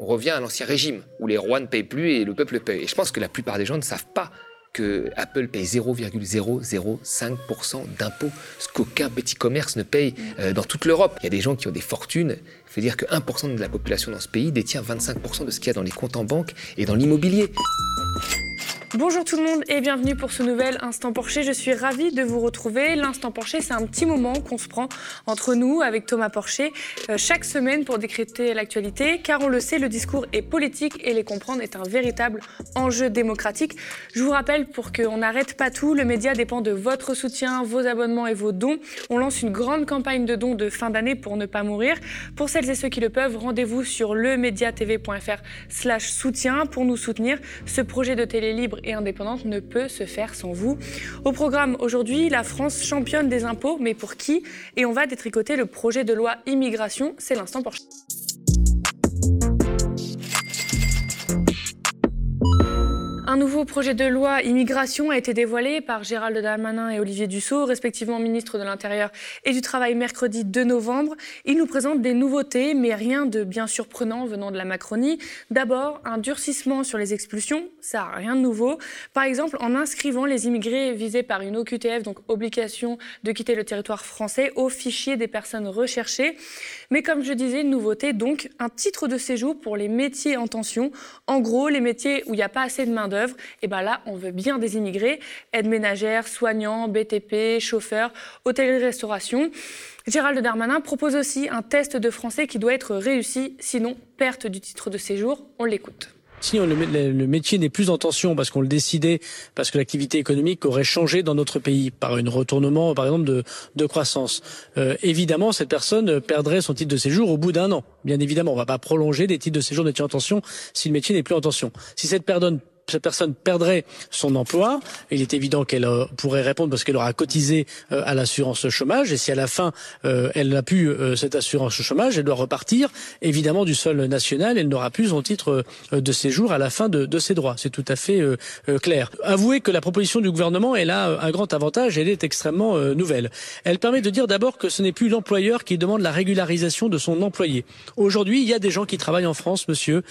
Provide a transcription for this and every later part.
on revient à l'ancien régime, où les rois ne payent plus et le peuple paye. Et je pense que la plupart des gens ne savent pas que Apple paye 0,005% d'impôts, ce qu'aucun petit commerce ne paye euh, dans toute l'Europe. Il y a des gens qui ont des fortunes. Il faut dire que 1% de la population dans ce pays détient 25% de ce qu'il y a dans les comptes en banque et dans l'immobilier. Bonjour tout le monde et bienvenue pour ce nouvel Instant Porcher. Je suis ravie de vous retrouver. L'Instant Porcher, c'est un petit moment qu'on se prend entre nous avec Thomas Porcher euh, chaque semaine pour décrypter l'actualité. Car on le sait, le discours est politique et les comprendre est un véritable enjeu démocratique. Je vous rappelle, pour qu'on n'arrête pas tout, le média dépend de votre soutien, vos abonnements et vos dons. On lance une grande campagne de dons de fin d'année pour ne pas mourir. Pour celles et ceux qui le peuvent, rendez-vous sur lemediatv.fr slash soutien pour nous soutenir. Ce projet de télé libre et indépendante ne peut se faire sans vous. Au programme aujourd'hui, la France championne des impôts, mais pour qui? Et on va détricoter le projet de loi immigration. C'est l'instant pour... Un nouveau projet de loi immigration a été dévoilé par Gérald Darmanin et Olivier Dussault, respectivement ministres de l'Intérieur et du Travail mercredi 2 novembre. Il nous présente des nouveautés, mais rien de bien surprenant venant de la Macronie. D'abord, un durcissement sur les expulsions, ça rien de nouveau. Par exemple, en inscrivant les immigrés visés par une OQTF, donc obligation de quitter le territoire français, au fichier des personnes recherchées. Mais comme je disais, une nouveauté, donc un titre de séjour pour les métiers en tension. En gros, les métiers où il n'y a pas assez de main-d'œuvre et eh ben là, on veut bien des immigrés, aide ménagère, soignants, BTP, chauffeurs, hôtellerie-restauration. Gérald Darmanin propose aussi un test de français qui doit être réussi, sinon perte du titre de séjour. On l'écoute. Si le, métier n'est plus en tension parce qu'on le décidait, parce que l'activité économique aurait changé dans notre pays par un retournement, par exemple, de, croissance, euh, évidemment, cette personne perdrait son titre de séjour au bout d'un an. Bien évidemment, on ne va pas prolonger des titres de séjour de métier en tension si le métier n'est plus en tension. Si cette personne cette personne perdrait son emploi, il est évident qu'elle euh, pourrait répondre parce qu'elle aura cotisé euh, à l'assurance chômage et si à la fin euh, elle n'a plus cette assurance chômage, elle doit repartir évidemment du sol national, elle n'aura plus son titre de séjour à la fin de, de ses droits. C'est tout à fait clair. Avouez que la proposition du gouvernement elle a un grand avantage, elle est extrêmement nouvelle. Elle permet de dire d'abord que ce n'est plus l'employeur qui demande la régularisation de son employé. Aujourd'hui, il y a des gens qui travaillent en France, monsieur,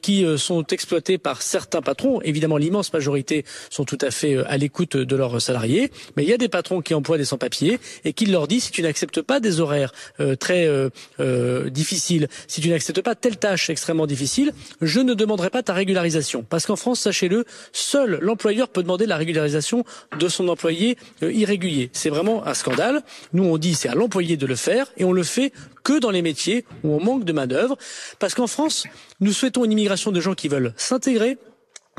qui sont exploités par certains patrons Évidemment, l'immense majorité sont tout à fait euh, à l'écoute de leurs salariés, mais il y a des patrons qui emploient des sans-papiers et qui leur disent si tu n'acceptes pas des horaires euh, très euh, difficiles, si tu n'acceptes pas telle tâche extrêmement difficile, je ne demanderai pas ta régularisation. Parce qu'en France, sachez-le, seul l'employeur peut demander la régularisation de son employé irrégulier. C'est vraiment un scandale. Nous, on dit c'est à l'employé de le faire et on le fait que dans les métiers où on manque de main-d'œuvre. Parce qu'en France, nous souhaitons une immigration de gens qui veulent s'intégrer,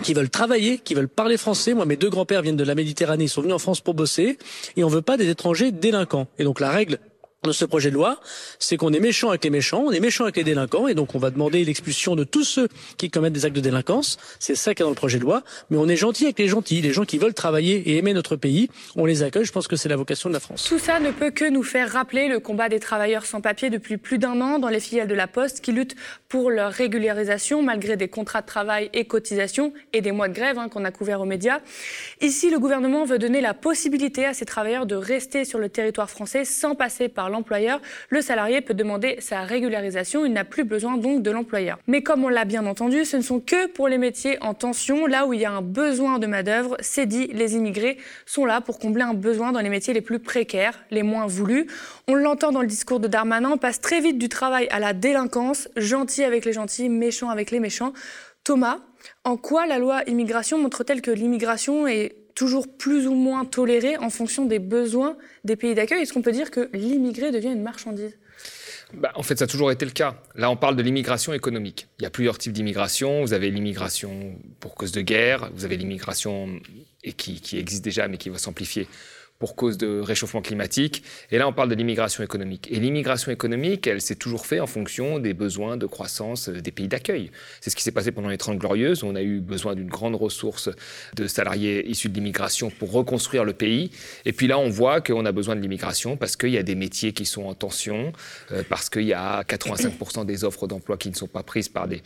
qui veulent travailler, qui veulent parler français. Moi, mes deux grands-pères viennent de la Méditerranée, ils sont venus en France pour bosser, et on veut pas des étrangers délinquants. Et donc la règle de ce projet de loi, c'est qu'on est méchant avec les méchants, on est méchant avec les délinquants, et donc on va demander l'expulsion de tous ceux qui commettent des actes de délinquance. C'est ça qui est dans le projet de loi. Mais on est gentil avec les gentils, les gens qui veulent travailler et aimer notre pays. On les accueille. Je pense que c'est la vocation de la France. Tout ça ne peut que nous faire rappeler le combat des travailleurs sans papier depuis plus d'un an dans les filiales de la Poste qui luttent pour leur régularisation malgré des contrats de travail et cotisations et des mois de grève hein, qu'on a couverts aux médias. Ici, le gouvernement veut donner la possibilité à ces travailleurs de rester sur le territoire français sans passer par l'employeur, le salarié peut demander sa régularisation. Il n'a plus besoin donc de l'employeur. Mais comme on l'a bien entendu, ce ne sont que pour les métiers en tension, là où il y a un besoin de main-d'œuvre. C'est dit, les immigrés sont là pour combler un besoin dans les métiers les plus précaires, les moins voulus. On l'entend dans le discours de Darmanin, on passe très vite du travail à la délinquance, gentil avec les gentils, méchant avec les méchants. Thomas, en quoi la loi immigration montre-t-elle que l'immigration est toujours plus ou moins toléré en fonction des besoins des pays d'accueil Est-ce qu'on peut dire que l'immigré devient une marchandise? Bah, en fait, ça a toujours été le cas. Là, on parle de l'immigration économique. Il y a plusieurs types d'immigration. Vous avez l'immigration pour cause de guerre, vous avez l'immigration qui existe déjà mais qui va s'amplifier pour cause de réchauffement climatique. Et là, on parle de l'immigration économique. Et l'immigration économique, elle s'est toujours fait en fonction des besoins de croissance des pays d'accueil. C'est ce qui s'est passé pendant les Trente Glorieuses. Où on a eu besoin d'une grande ressource de salariés issus de l'immigration pour reconstruire le pays. Et puis là, on voit qu'on a besoin de l'immigration parce qu'il y a des métiers qui sont en tension, euh, parce qu'il y a 85% des offres d'emploi qui ne sont pas prises par des,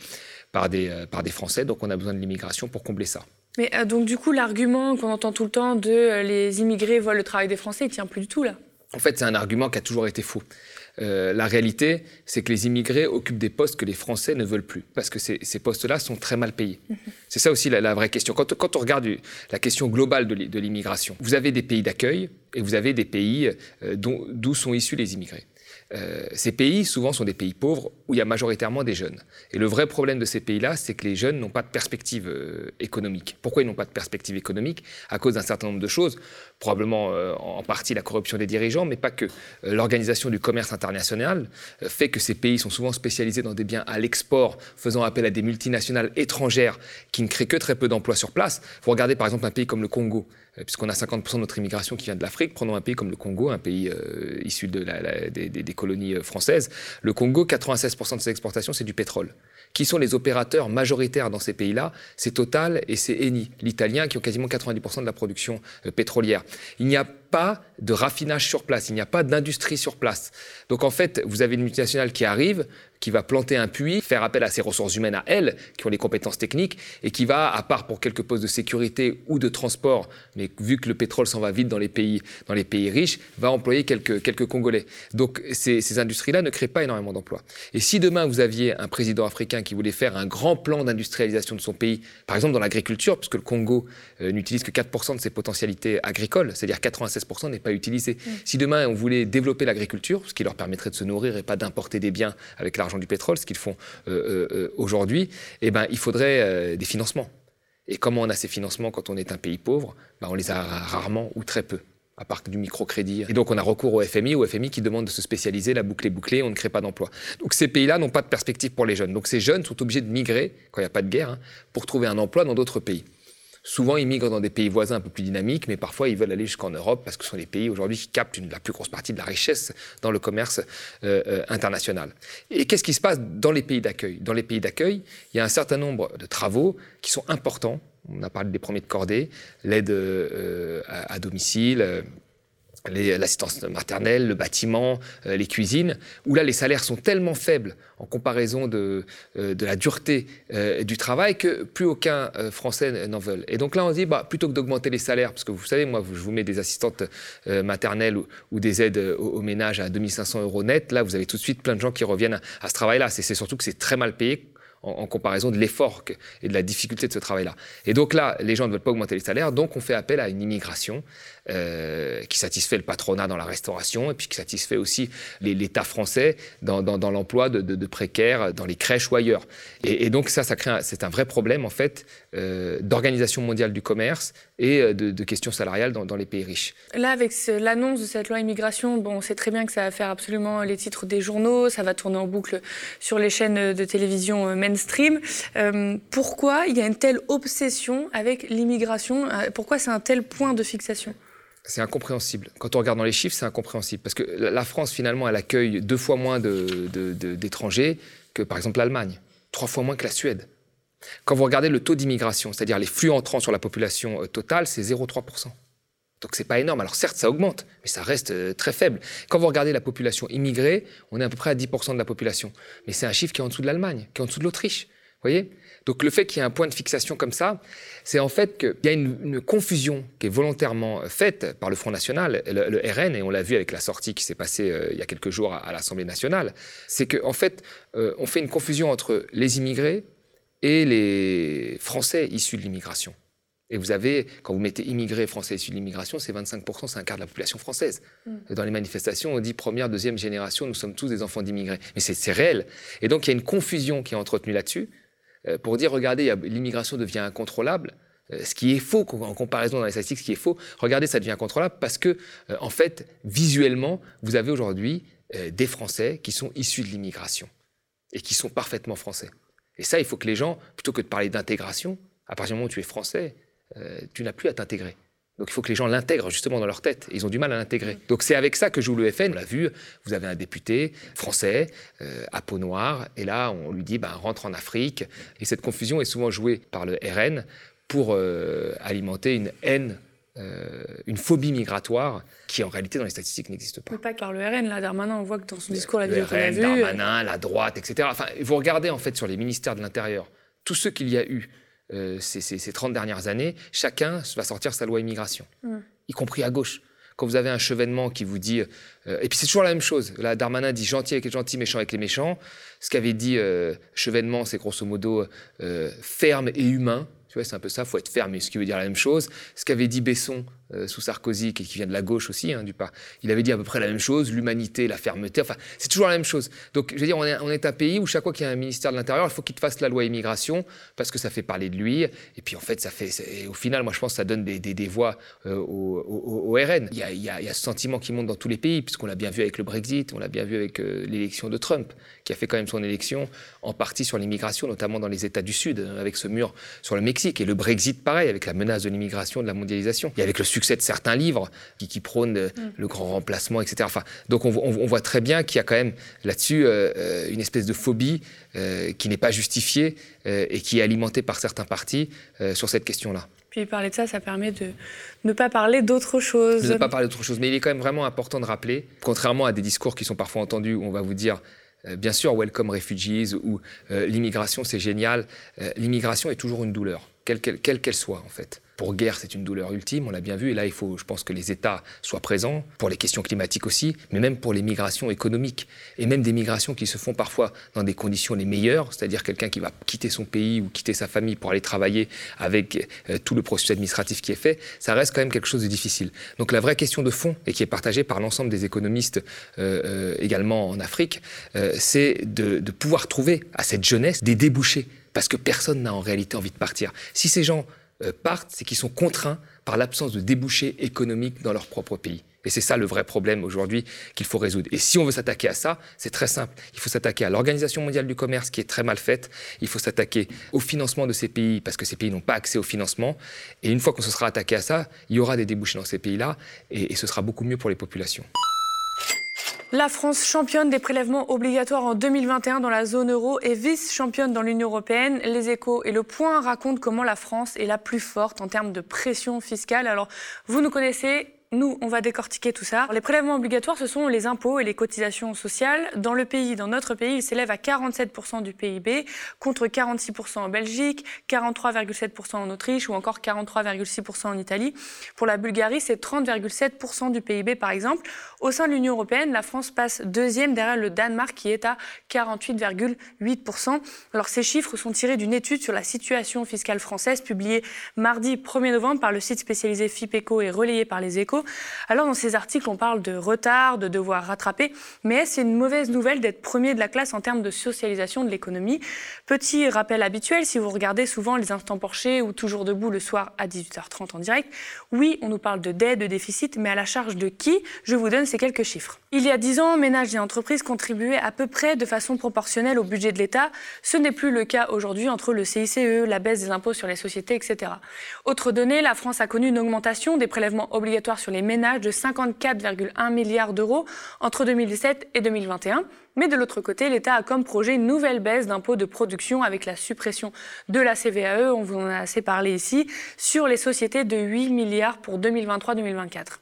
par des, euh, par des Français. Donc on a besoin de l'immigration pour combler ça. Mais euh, donc, du coup, l'argument qu'on entend tout le temps de euh, les immigrés volent le travail des Français, il tient plus du tout là En fait, c'est un argument qui a toujours été faux. Euh, la réalité, c'est que les immigrés occupent des postes que les Français ne veulent plus, parce que ces, postes-là sont très mal payés. Mhm. C'est ça aussi la, vraie question. Quand, on regarde la question globale de l'immigration, vous avez des pays d'accueil et vous avez des pays d'où sont issus les immigrés. Euh, ces pays, souvent, sont des pays pauvres où il y a majoritairement des jeunes. Et le vrai problème de ces pays-là, c'est que les jeunes n'ont pas de perspective euh, économique. Pourquoi ils n'ont pas de perspective économique? À cause d'un certain nombre de choses. Probablement euh, en partie la corruption des dirigeants, mais pas que. L'organisation du commerce international fait que ces pays sont souvent spécialisés dans des biens à l'export, faisant appel à des multinationales étrangères qui ne créent que très peu d'emplois sur place. Vous regardez par exemple un pays comme le Congo. Euh, puisqu'on a 50% de notre immigration qui vient de l'Afrique. Prenons un pays comme le Congo, un pays euh, issu des, colonies euh, françaises. Le Congo, 96% de ses exportations, c'est du pétrole. Qui sont les opérateurs majoritaires dans ces pays-là? C'est Total et c'est Eni, l'italien, qui ont quasiment 90% de la production pétrolière. Il n'y a pas de raffinage sur place, il n'y a pas d'industrie sur place. Donc en fait, vous avez une multinationale qui arrive, qui va planter un puits, faire appel à ses ressources humaines à elles, qui ont les compétences techniques, et qui va, à part pour quelques postes de sécurité ou de transport, mais vu que le pétrole s'en va vite dans les pays, dans les pays riches, va employer quelques, quelques Congolais. Donc ces, ces industries-là ne créent pas énormément d'emplois. Et si demain vous aviez un président africain qui voulait faire un grand plan d'industrialisation de son pays, par exemple dans l'agriculture, puisque le Congo euh, n'utilise que 4% de ses potentialités agricoles, c'est-à-dire 96% n'est pas utilisé. Mm. Si demain on voulait développer l'agriculture, ce qui leur permettrait de se nourrir et pas d'importer des biens avec l'argent du pétrole, ce qu'ils font euh, euh, euh, aujourd'hui, eh ben, il faudrait des financements. Et comment on a ces financements quand on est un pays pauvre? Ben, On les a rarement ou très peu à part du microcrédit. Et donc on a recours au FMI, au FMI qui demande de se spécialiser, la boucle est bouclée, on ne crée pas d'emploi. Donc ces pays-là n'ont pas de perspective pour les jeunes. Donc ces jeunes sont obligés de migrer, quand il n'y a pas de guerre, hein, pour trouver un emploi dans d'autres pays. Souvent, ils migrent dans des pays voisins un peu plus dynamiques, mais parfois, ils veulent aller jusqu'en Europe parce que ce sont les pays aujourd'hui qui captent la plus grosse partie de la richesse dans le commerce euh, euh, international. Et qu'est-ce qui se passe dans les pays d'accueil? Dans les pays d'accueil, il y a un certain nombre de travaux qui sont importants. On a parlé des premiers de cordée, l'aide euh, à, domicile l'assistance maternelle, le bâtiment, euh, les cuisines, où là les salaires sont tellement faibles en comparaison de, euh, de la dureté euh, du travail que plus aucun Français n'en veut. Et donc là on dit, bah, plutôt que d'augmenter les salaires, parce que vous savez, moi je vous mets des assistantes maternelles ou, des aides au, ménage à 2500 euros net, là vous avez tout de suite plein de gens qui reviennent à, à ce travail-là. C'est surtout que c'est très mal payé en, comparaison de l'effort et de la difficulté de ce travail-là. Et donc là, les gens ne veulent pas augmenter les salaires, donc on fait appel à une immigration euh, qui satisfait le patronat dans la restauration et puis qui satisfait aussi l'État français dans, l'emploi de, précaires dans les crèches ou ailleurs. Et, donc ça, ça crée c'est un vrai problème en fait euh, d'organisation mondiale du commerce et euh, de, questions salariales dans, les pays riches. Là, avec l'annonce de cette loi immigration, bon, on sait très bien que ça va faire absolument les titres des journaux, ça va tourner en boucle sur les chaînes de télévision mainstream. pourquoi il y a une telle obsession avec l'immigration? Pourquoi c'est un tel point de fixation? C'est incompréhensible. Quand on regarde dans les chiffres, c'est incompréhensible. Parce que la France, finalement, elle accueille deux fois moins d'étrangers que, par exemple, l'Allemagne. Trois fois moins que la Suède. Quand vous regardez le taux d'immigration, c'est-à-dire les flux entrants sur la population euh, totale, c'est 0,3%. Donc c'est pas énorme. Alors certes, ça augmente, mais ça reste euh, très faible. Quand vous regardez la population immigrée, on est à peu près à 10% de la population. Mais c'est un chiffre qui est en dessous de l'Allemagne, qui est en dessous de l'Autriche. voyez? Donc le fait qu'il y ait un point de fixation comme ça, c'est en fait qu'il y a une, confusion qui est volontairement faite par le Front National, le, RN, et on l'a vu avec la sortie qui s'est passée euh, il y a quelques jours à, l'Assemblée nationale, c'est qu'en en fait, euh, on fait une confusion entre les immigrés et les Français issus de l'immigration. Et vous avez, quand vous mettez immigrés français issus de l'immigration, c'est 25%, c'est un quart de la population française. Mm. Dans les manifestations, on dit première, deuxième génération, nous sommes tous des enfants d'immigrés. Mais c'est réel. Et donc il y a une confusion qui est entretenue là-dessus. Euh, pour dire, regardez, l'immigration devient incontrôlable, euh, ce qui est faux en comparaison dans les statistiques, ce qui est faux, regardez, ça devient incontrôlable parce que, euh, en fait, visuellement, vous avez aujourd'hui des Français qui sont issus de l'immigration et qui sont parfaitement français. Et ça, il faut que les gens, plutôt que de parler d'intégration, à partir du moment où tu es français, tu n'as plus à t'intégrer. Donc il faut que les gens l'intègrent justement dans leur tête. ils ont du mal à l'intégrer. Donc c'est avec ça que joue le FN. On l'a vu, vous avez un député français euh, à peau noire, et là on lui dit ben, rentre en Afrique. Et cette confusion est souvent jouée par le RN pour euh, alimenter une haine. Euh, une phobie migratoire qui en réalité dans les statistiques n'existe pas. Mais pas que par le RN, là, Darmanin, on voit que dans son discours, la vidéo qu'on a Darmanin, la droite, etc. Enfin, vous regardez en fait sur les ministères de l'Intérieur, tous ceux qu'il y a eu euh, ces, 30 dernières années, chacun va sortir sa loi immigration, mm. y compris à gauche. Quand vous avez un chevènement qui vous dit... Euh, et puis c'est toujours la même chose. Là, Darmanin dit gentil avec les gentils, méchant avec les méchants. Ce qu'avait dit euh, chevènement, c'est grosso modo euh, ferme et humain. Tu vois, c'est un peu ça, faut être ferme, ce qui veut dire la même chose. Ce qu'avait dit Besson euh, sous Sarkozy, qui, vient de la gauche aussi, hein, du pas, il avait dit à peu près la même chose, l'humanité, la fermeté, enfin, c'est toujours la même chose. Donc, je veux dire, on est, un pays où chaque fois qu'il y a un ministère de l'Intérieur, il faut qu'il fasse la loi immigration, parce que ça fait parler de lui. Et puis, en fait, ça fait, au final, moi, je pense que ça donne des, voix euh, au, RN. Il y, a, il, y a, il y, a, ce sentiment qui monte dans tous les pays, puisqu'on l'a bien vu avec le Brexit, on l'a bien vu avec euh, l'élection de Trump, qui a fait quand même son élection en partie sur l'immigration, notamment dans les États du Sud, avec ce mur sur le Mexique. Et le Brexit, pareil, avec la menace de l'immigration, de la mondialisation. Et avec le succès de certains livres qui, qui prônent mm. le grand remplacement, etc. Enfin, donc on, on, on voit très bien qu'il y a quand même là-dessus euh, une espèce de phobie euh, qui n'est pas justifiée euh, et qui est alimentée par certains partis euh, sur cette question-là. Puis parler de ça, ça permet de ne pas parler d'autre chose. De ne pas parler d'autre chose. Mais il est quand même vraiment important de rappeler, contrairement à des discours qui sont parfois entendus où on va vous dire bien sûr, welcome refugees ou euh, l'immigration, c'est génial. Euh, l'immigration est toujours une douleur, quelle qu'elle qu qu soit en fait. Pour guerre, c'est une douleur ultime, on l'a bien vu, et là, il faut, je pense, que les États soient présents, pour les questions climatiques aussi, mais même pour les migrations économiques, et même des migrations qui se font parfois dans des conditions les meilleures, c'est-à-dire quelqu'un qui va quitter son pays ou quitter sa famille pour aller travailler avec euh, tout le processus administratif qui est fait, ça reste quand même quelque chose de difficile. Donc la vraie question de fond, et qui est partagée par l'ensemble des économistes euh, euh, également en Afrique, c'est de pouvoir trouver à cette jeunesse des débouchés, parce que personne n'a en réalité envie de partir. Si ces gens euh, partent, c'est qu'ils sont contraints par l'absence de débouchés économiques dans leur propre pays. Et c'est ça le vrai problème aujourd'hui qu'il faut résoudre. Et si on veut s'attaquer à ça, c'est très simple. Il faut s'attaquer à l'Organisation mondiale du commerce qui est très mal faite. Il faut s'attaquer au financement de ces pays parce que ces pays n'ont pas accès au financement. Et une fois qu'on se sera attaqué à ça, il y aura des débouchés dans ces pays-là et, et ce sera beaucoup mieux pour les populations. La France championne des prélèvements obligatoires en 2021 dans la zone euro et vice-championne dans l'Union européenne. Les échos et le point racontent comment la France est la plus forte en termes de pression fiscale. Alors, vous nous connaissez, nous, on va décortiquer tout ça. Les prélèvements obligatoires, ce sont les impôts et les cotisations sociales. Dans le pays, dans notre pays, ils s'élèvent à 47% du PIB, contre 46% en Belgique, 43,7% en Autriche ou encore 43,6% en Italie. Pour la Bulgarie, c'est 30,7% du PIB, par exemple. Au sein de l'Union européenne, la France passe deuxième derrière le Danemark, qui est à 48,8%. Alors, ces chiffres sont tirés d'une étude sur la situation fiscale française, publiée mardi 1er novembre par le site spécialisé FIPECO et relayée par les échos. Alors dans ces articles, on parle de retard, de devoir rattraper, mais c'est une mauvaise nouvelle d'être premier de la classe en termes de socialisation de l'économie? Petit rappel habituel, si vous regardez souvent les instants porchés ou toujours debout le soir à 18h30 en direct, oui, on nous parle de dette, de déficit, mais à la charge de qui? Je vous donne ces quelques chiffres. Il y a 10 ans, ménages et entreprises contribuaient à peu près de façon proportionnelle au budget de l'État. Ce n'est plus le cas aujourd'hui entre le CICE, la baisse des impôts sur les sociétés, etc. Autre donnée, la France a connu une augmentation des prélèvements obligatoires sur sur les ménages de 54,1 milliards d'euros entre 2017 et 2021. Mais de l'autre côté, l'État a comme projet une nouvelle baisse d'impôts de production avec la suppression de la CVAE, on vous en a assez parlé ici, sur les sociétés de 8 milliards pour 2023-2024.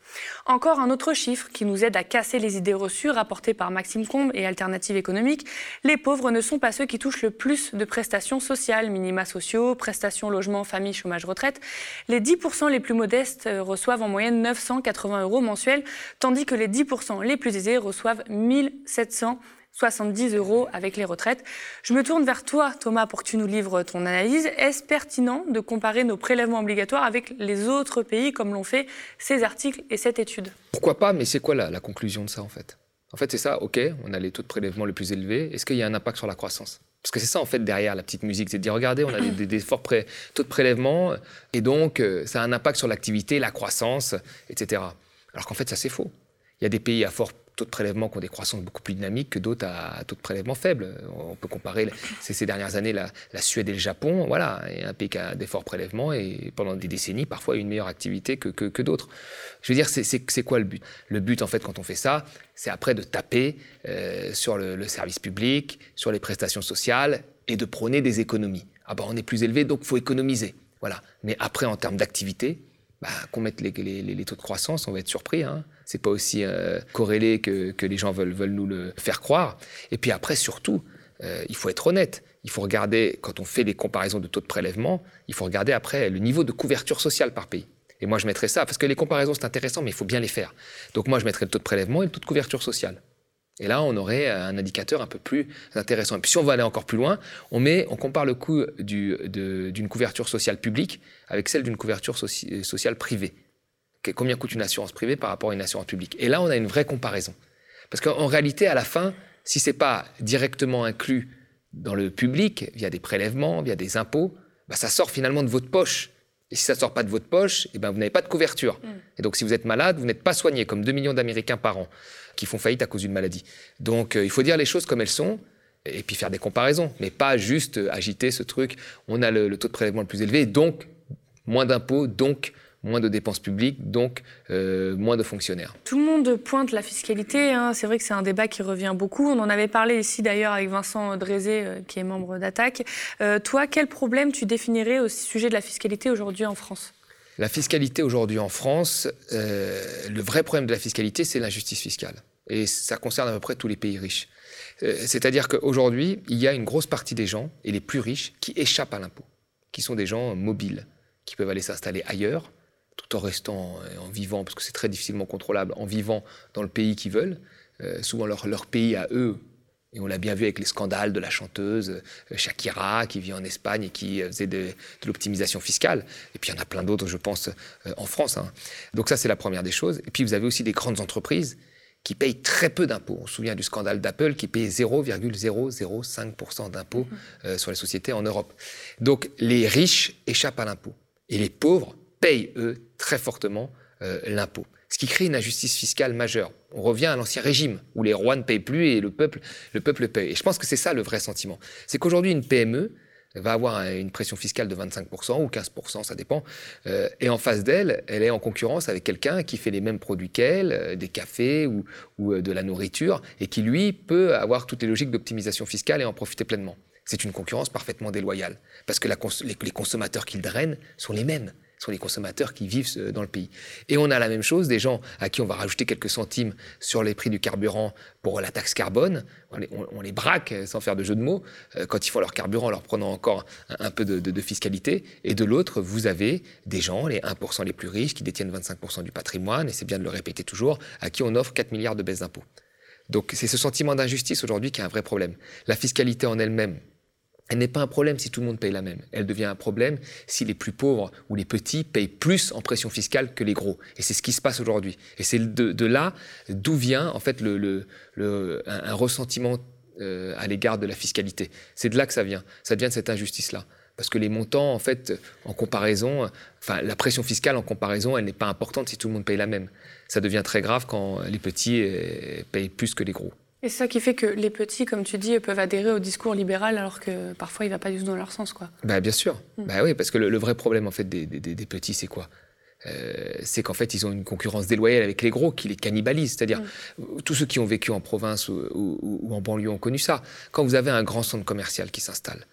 Encore un autre chiffre qui nous aide à casser les idées reçues rapportées par Maxime Combe et Alternative économique. Les pauvres ne sont pas ceux qui touchent le plus de prestations sociales, minima sociaux, prestations logement, famille, chômage, retraite. Les 10% les plus modestes reçoivent en moyenne 980 euros mensuels, tandis que les 10% les plus aisés reçoivent 1700 70 euros avec les retraites. Je me tourne vers toi, Thomas, pour que tu nous livres ton analyse. Est-ce pertinent de comparer nos prélèvements obligatoires avec les autres pays, comme l'ont fait ces articles et cette étude? Pourquoi pas, mais c'est quoi la, la, conclusion de ça, en fait? En fait, c'est ça, ok, on a les taux de prélèvement les plus élevés. Est-ce qu'il y a un impact sur la croissance? Parce que c'est ça, en fait, derrière la petite musique, c'est de dire, regardez, on a des, forts taux de prélèvement, et donc, euh, ça a un impact sur l'activité, la croissance, etc. Alors qu'en fait, ça, c'est faux. Il y a des pays à fort taux de prélèvement qui ont des croissances beaucoup plus dynamiques que d'autres à, taux de prélèvement faible. On peut comparer ces, dernières années la, Suède et le Japon. Voilà, et un pays qui a des forts prélèvements et pendant des décennies, parfois une meilleure activité que, que, que d'autres. Je veux dire, c'est quoi le but? Le but, en fait, quand on fait ça, c'est après de taper euh, sur le, le service public, sur les prestations sociales et de prôner des économies. Ah ben, on est plus élevé, donc faut économiser. Voilà. Mais après, en termes d'activité, bah, qu'on mette les, les, les, taux de croissance, on va être surpris. Hein. C'est pas aussi euh, corrélé que, les gens veulent, nous le faire croire. Et puis après, surtout, euh, il faut être honnête. Il faut regarder, quand on fait des comparaisons de taux de prélèvement, il faut regarder après le niveau de couverture sociale par pays. Et moi, je mettrais ça, parce que les comparaisons, c'est intéressant, mais il faut bien les faire. Donc moi, je mettrais le taux de prélèvement et le taux de couverture sociale. Et là, on aurait un indicateur un peu plus intéressant. Et puis si on veut aller encore plus loin, on, met, on compare le coût d'une couverture sociale publique avec celle d'une couverture sociale privée. Combien coûte une assurance privée par rapport à une assurance publique? Et là, on a une vraie comparaison. Parce qu'en réalité, à la fin, si ce n'est pas directement inclus dans le public, via des prélèvements, via des impôts, bah, ça sort finalement de votre poche. Et si ça ne sort pas de votre poche, eh ben, vous n'avez pas de couverture. Mm. Et donc si vous êtes malade, vous n'êtes pas soigné, comme 2 millions d'Américains par an qui font faillite à cause d'une maladie. Donc euh, il faut dire les choses comme elles sont et puis faire des comparaisons, mais pas juste agiter ce truc. On a le, le taux de prélèvement le plus élevé, donc moins d'impôts, donc moins de dépenses publiques, donc euh, moins de fonctionnaires. Tout le monde pointe la fiscalité. Hein. C'est vrai que c'est un débat qui revient beaucoup. On en avait parlé ici d'ailleurs avec Vincent Drézé, euh, qui est membre d'Attaque. Euh, toi, quel problème tu définirais au sujet de la fiscalité aujourd'hui en France? La fiscalité aujourd'hui en France, le vrai problème de la fiscalité, c'est l'injustice fiscale. Et ça concerne à peu près tous les pays riches. C'est-à-dire qu'aujourd'hui, il y a une grosse partie des gens, et les plus riches, qui échappent à l'impôt, qui sont des gens mobiles, qui peuvent aller s'installer ailleurs, tout en restant, euh, en vivant, parce que c'est très difficilement contrôlable, en vivant dans le pays qu'ils veulent, euh, souvent leur, leur, pays à eux. Et on l'a bien vu avec les scandales de la chanteuse euh, Shakira, qui vit en Espagne et qui faisait de, l'optimisation fiscale. Et puis il y en a plein d'autres, je pense, en France. Hein. Donc ça, c'est la première des choses. Et puis vous avez aussi des grandes entreprises qui payent très peu d'impôts. On se souvient du scandale d'Apple qui payait 0,005% d'impôts sur les sociétés en Europe. Donc les riches échappent à l'impôt. Et les pauvres payent, eux, très fortement euh, l'impôt. Ce qui crée une injustice fiscale majeure. On revient à l'ancien régime, où les rois ne payent plus et le peuple, le peuple paye. Et je pense que c'est ça le vrai sentiment. C'est qu'aujourd'hui, une PME va avoir une pression fiscale de 25% ou 15%, ça dépend. Euh, et en face d'elle, elle est en concurrence avec quelqu'un qui fait les mêmes produits qu'elle, euh, des cafés ou, de la nourriture, et qui, lui, peut avoir toutes les logiques d'optimisation fiscale et en profiter pleinement. C'est une concurrence parfaitement déloyale, parce que la les consommateurs qu'ils drainent sont les mêmes sont les consommateurs qui vivent dans le pays. Et on a la même chose, des gens à qui on va rajouter quelques centimes sur les prix du carburant pour la taxe carbone. On les, braque, euh, sans faire de jeu de mots, euh, quand ils font leur carburant en leur prenant encore un, peu de, fiscalité. Et de l'autre, vous avez des gens, les 1% les plus riches, qui détiennent 25% du patrimoine, et c'est bien de le répéter toujours, à qui on offre 4 milliards de baisses d'impôts. Donc c'est ce sentiment d'injustice aujourd'hui qui est un vrai problème. La fiscalité en elle-même, elle n'est pas un problème si tout le monde paye la même. Elle devient un problème si les plus pauvres ou les petits payent plus en pression fiscale que les gros. Et c'est ce qui se passe aujourd'hui. Et c'est de, là d'où vient en fait le, un, ressentiment euh, à l'égard de la fiscalité. C'est de là que ça vient. Ça vient de cette injustice-là. Parce que les montants, en fait, en comparaison, enfin, la pression fiscale en comparaison, elle n'est pas importante si tout le monde paye la même. Ça devient très grave quand les petits euh, payent plus que les gros. Et c'est ça qui fait que les petits, comme tu dis, peuvent adhérer au discours libéral alors que parfois il ne va pas du tout dans leur sens. Quoi. Bah, bien sûr. Mm. Bah, oui, parce que le, vrai problème en fait, des, petits, c'est quoi? Euh, c'est qu'en fait, ils ont une concurrence déloyale avec les gros qui les cannibalisent. C'est-à-dire, mm. tous ceux qui ont vécu en province ou, en banlieue ont connu ça. Quand vous avez un grand centre commercial qui s'installe,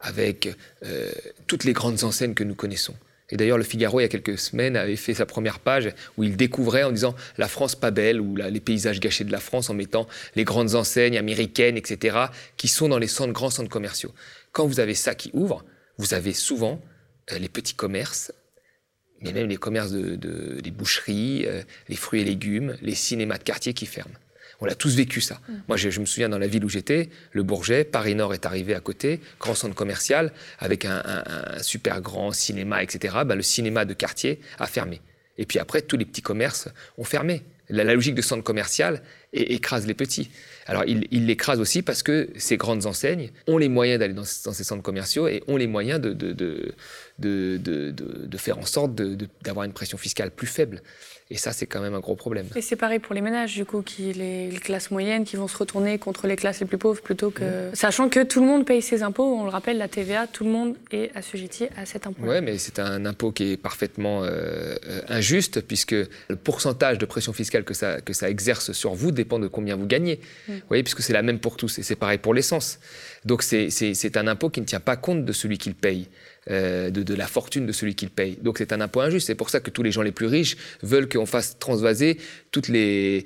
avec euh, toutes les grandes enseignes que nous connaissons, et d'ailleurs, le Figaro, il y a quelques semaines, avait fait sa première page où il découvrait en disant la France pas belle ou les paysages gâchés de la France en mettant les grandes enseignes américaines, etc., qui sont dans les centres, grands centres commerciaux. Quand vous avez ça qui ouvre, vous avez souvent euh, les petits commerces, mais même les commerces de, des boucheries, euh, les fruits et légumes, les cinémas de quartier qui ferment. On a tous vécu ça. Mm. Moi, je, me souviens dans la ville où j'étais, le Bourget, Paris-Nord est arrivé à côté, grand centre commercial, avec un, super grand cinéma, etc. Ben, le cinéma de quartier a fermé. Et puis après, tous les petits commerces ont fermé. La, logique de centre commercial écrase les petits. Alors, il, l'écrase aussi parce que ces grandes enseignes ont les moyens d'aller dans, ces centres commerciaux et ont les moyens de, de, de faire en sorte d'avoir une pression fiscale plus faible. Et ça, c'est quand même un gros problème. Et c'est pareil pour les ménages, du coup, qui, les, classes moyennes qui vont se retourner contre les classes les plus pauvres plutôt que. Sachant que tout le monde paye ses impôts, on le rappelle, la TVA, tout le monde est assujetti à cet impôt. Oui, mais c'est un impôt qui est parfaitement euh, injuste, puisque le pourcentage de pression fiscale que ça, que ça exerce sur vous dépend de combien vous gagnez. Vous voyez, puisque c'est la même pour tous. Et c'est pareil pour l'essence. Donc c'est un impôt qui ne tient pas compte de celui qui le paye. Euh, de, la fortune de celui qui le paye. Donc c'est un impôt injuste. C'est pour ça que tous les gens les plus riches veulent qu'on fasse transvaser toutes les,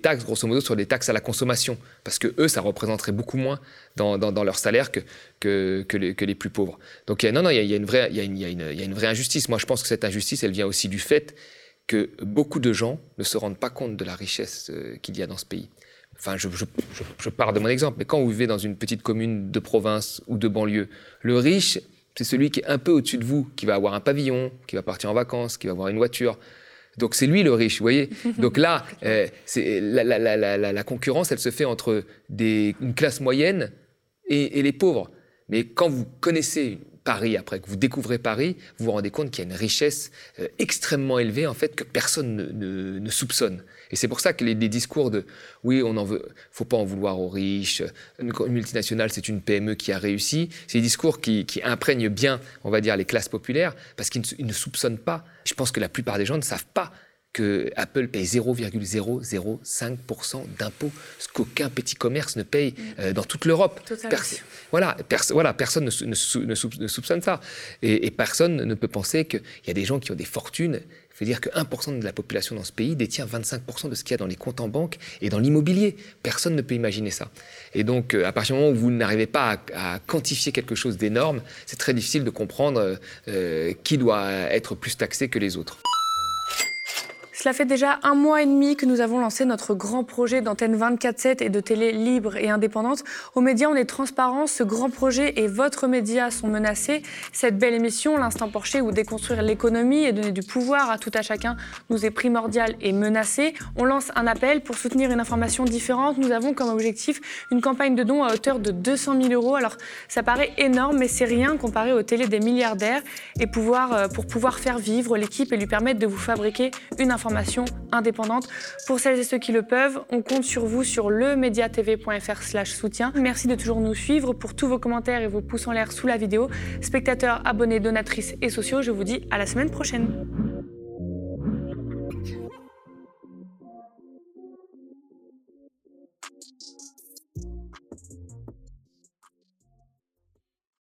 taxes, grosso modo, sur des taxes à la consommation. Parce que eux, ça représenterait beaucoup moins dans, leur salaire que, les, plus pauvres. Donc non, non, il y, a, une vraie, vraie injustice. Moi, je pense que cette injustice, elle vient aussi du fait que beaucoup de gens ne se rendent pas compte de la richesse euh, qu'il y a dans ce pays. Enfin, je, je, pars de mon exemple, mais quand vous vivez dans une petite commune de province ou de banlieue, le riche, c'est celui qui est un peu au-dessus de vous, qui va avoir un pavillon, qui va partir en vacances, qui va avoir une voiture. Donc c'est lui le riche, vous voyez. Donc là, euh, la, la, la, concurrence, elle se fait entre des, une classe moyenne et, et les pauvres. Mais quand vous connaissez Paris, après que vous découvrez Paris, vous vous rendez compte qu'il y a une richesse euh, extrêmement élevée, en fait, que personne ne, ne, soupçonne. Et c'est pour ça que les, discours de oui, on en veut, faut pas en vouloir aux riches, une, multinationale, c'est une PME qui a réussi, c'est des discours qui, imprègnent bien, on va dire, les classes populaires, parce qu'ils ne soupçonnent pas. Je pense que la plupart des gens ne savent pas que Apple paye 0,005% d'impôts, ce qu'aucun petit commerce ne paye euh, dans toute l'Europe. voilà, voilà, personne ne, ne, soupçonne ça. Et, personne ne peut penser qu'il y a des gens qui ont des fortunes. Il faut dire que 1% de la population dans ce pays détient 25% de ce qu'il y a dans les comptes en banque et dans l'immobilier. Personne ne peut imaginer ça. Et donc, euh, à partir du moment où vous n'arrivez pas à, quantifier quelque chose d'énorme, c'est très difficile de comprendre euh, qui doit être plus taxé que les autres. Cela fait déjà un mois et demi que nous avons lancé notre grand projet d'antenne 24-7 et de télé libre et indépendante. Aux médias, on est transparent. Ce grand projet et votre média sont menacés. Cette belle émission, L'Instant Porcher, où déconstruire l'économie et donner du pouvoir à tout à chacun, nous est primordial et menacé. On lance un appel pour soutenir une information différente. Nous avons comme objectif une campagne de dons à hauteur de 200 000 euros. Alors, ça paraît énorme, mais c'est rien comparé aux télé des milliardaires. Et pouvoir, euh, pour pouvoir faire vivre l'équipe et lui permettre de vous fabriquer une information indépendante. Pour celles et ceux qui le peuvent, on compte sur vous sur lemediatv.fr slash soutien. Merci de toujours nous suivre pour tous vos commentaires et vos pouces en l'air sous la vidéo. Spectateurs, abonnés, donatrices et sociaux, je vous dis à la semaine prochaine.